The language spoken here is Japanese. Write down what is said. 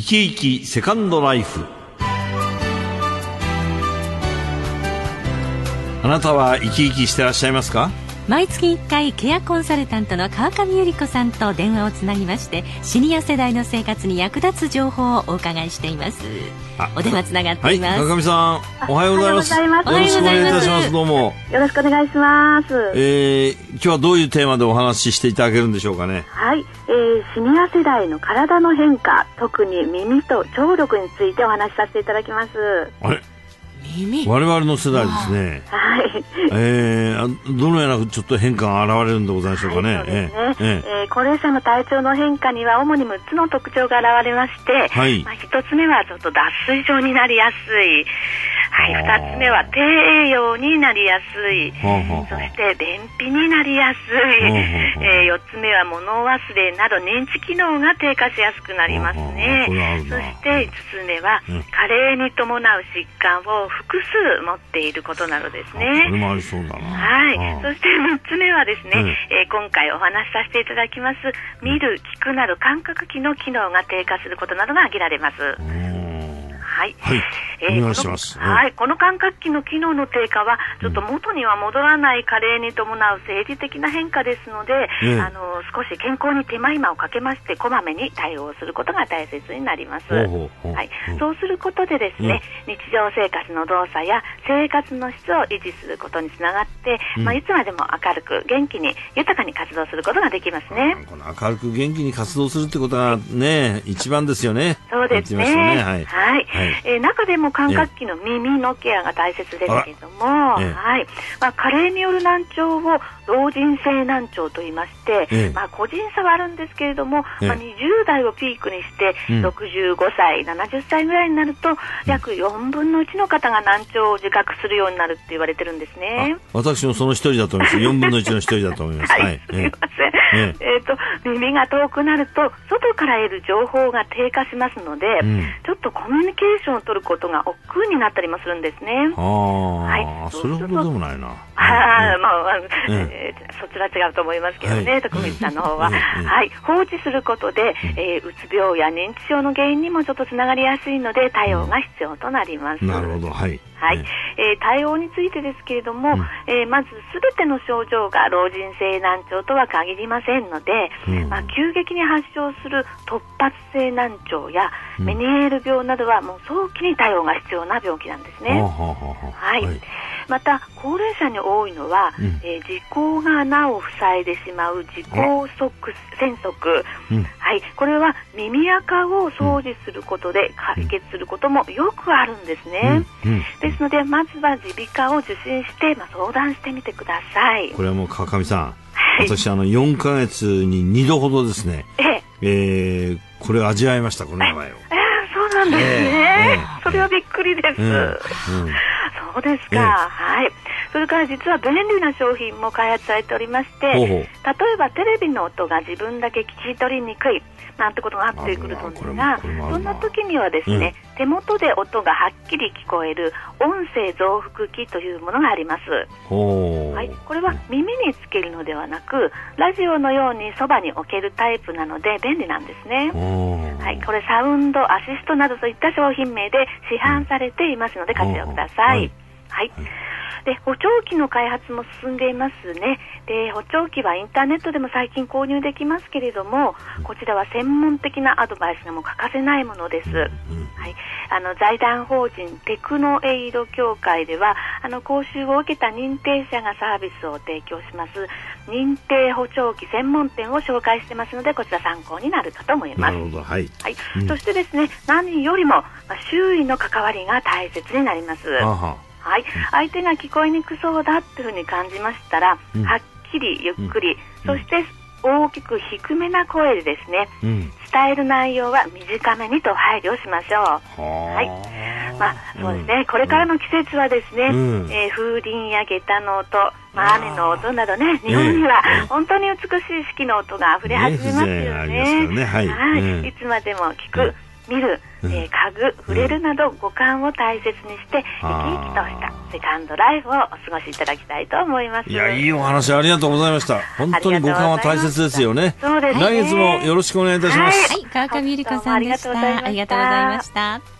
生き生きセカンドライフ。あなたは生き生きしてらっしゃいますか？毎月1回ケアコンサルタントの川上由里子さんと電話をつなぎましてシニア世代の生活に役立つ情報をお伺いしています。お電話つながっています、はい、川上さんおはようございます。よろしくお願いいたします。どうも。よろしくお願いします。えー、今日はどういうテーマでお話ししていただけるんでしょうかね。はい、えー、シニア世代の体の変化特に耳と聴力についてお話しさせていただきます。あれ？耳我々の世代ですね。はい。えー、どのようなちょっと変化が現れるんでございましょうかね。はい、ねえー、えー、高齢者の体調の変化には主に6つの特徴が現れまして、はい。まあ、1つ目はちょっと脱水症になりやすい。はい、2つ目は低栄養になりやすい。そして便秘になりやすい。えー、4つ目は物忘れなど認知機能が低下しやすくなりますね。そして5つ目は、加齢に伴う疾患を複数持っていることなのですね。これもありそうだな。はい。そして6つ目はですね、うん、えー、今回お話しさせていただきます、見る、聞くなど感覚器の機能が低下することなどが挙げられます。はい。はい。えー、お願いします。はい。この感覚器の機能の低下は、ちょっと元には戻らない加齢に伴う生理的な変化ですので、うん、あの、少し健康に手間暇をかけまして、こまめに対応することが大切になります。はい。そうすることでですね、うん、日常生活の動作や生活の質を維持することにつながって、うん、まあ、いつまでも明るく、元気に、豊かに活動することができますね。この明るく元気に活動するってことがね、一番ですよね。そうですね。ねはい。はい。はいえー、中でも感覚器の耳のケアが大切ですけれども、はいまあ、加齢による難聴を老人性難聴と言いまして、まあ、個人差はあるんですけれども、まあ、20代をピークにして、65歳、70歳ぐらいになると、約4分の1の方が難聴を自覚するようになるって言われてるんですね。私もその一人だと思います。4分の1の一人だと思います。はい、すみません。えと、耳が遠くなると、外から得る情報が低下しますので、うん、ちょっとコミュニケーションを取ることが億劫になったりもするんですね。ああ、はい、それほどでもないな。まあ、えー、そちら違うと思いますけどね、はい、徳光さんの方は、はい、放置することで、えー、うつ病や認知症の原因にもちょっとつながりやすいので、対応が必要となります。なるほど、はい。はい、えー、対応についてですけれども、うん、えー、まずすべての症状が老人性難聴とは限りませんので、うん、まあ、急激に発症する突発性難聴や、うん、メニエール病などはもう早期に対応が必要な病気なんですね。はい、はい。また高齢者に多いのは、うん、えー、時効が穴を塞いでしまう時効側栓塞、うん、はい、これは耳垢を掃除することで解決することもよくあるんですね、うん、ですのでまずは耳鼻科を受診して、まあ、相談してみてください。これはもう川上さん、はい、私あの4か月に2度ほどですねええ。えー、これを味わいましたこの名前を。えー、そうなんですね、えー、それはびっくりです、そうですか、はい。それから実は便利な商品も開発されておりまして、例えばテレビの音が自分だけ聞き取りにくいなんてことがあってくるとんですが、そんな時にはですね、うん、手元で音がはっきり聞こえる音声増幅器というものがあります。はい、これは耳につけるのではなく、ラジオのようにそばに置けるタイプなので便利なんですね。はい、これサウンドアシストなどといった商品名で市販されていますので活用ください。はい。で補聴器の開発も進んでいますね。で補聴器はインターネットでも最近購入できますけれどもこちらは専門的なアドバイスでも欠かせないものです、はい、あの財団法人テクノエイド協会ではあの講習を受けた認定者がサービスを提供します認定補聴器専門店を紹介してますのでこちら参考になるかと思います。はい、はい。うん、そしてですね何よりも、まあ、周囲の関わりが大切になります。はい、相手が聞こえにくそうだっていうふうに感じましたら、うん、はっきりゆっくり、うん、そして大きく低めな声でですね、うん、伝える内容は短めにと配慮しましょう。はい。まあ、そうですね、これからの季節はですね、うん、えー、風鈴や下駄の音、まあ、雨の音などね、日本には本当に美しい四季の音が溢れ始めますよね。ねはい、はい、いつまでも聞く、見る、えー、家具、触れるなど五感を大切にして、生き生きとしたセカンドライフをお過ごしいただきたいと思います。いや、いいお話ありがとうございました。本当に五感は大切ですよね。そうですね。来月もよろしくお願いいたします。はい、川上ゆり子さんでした。ありがとうございました。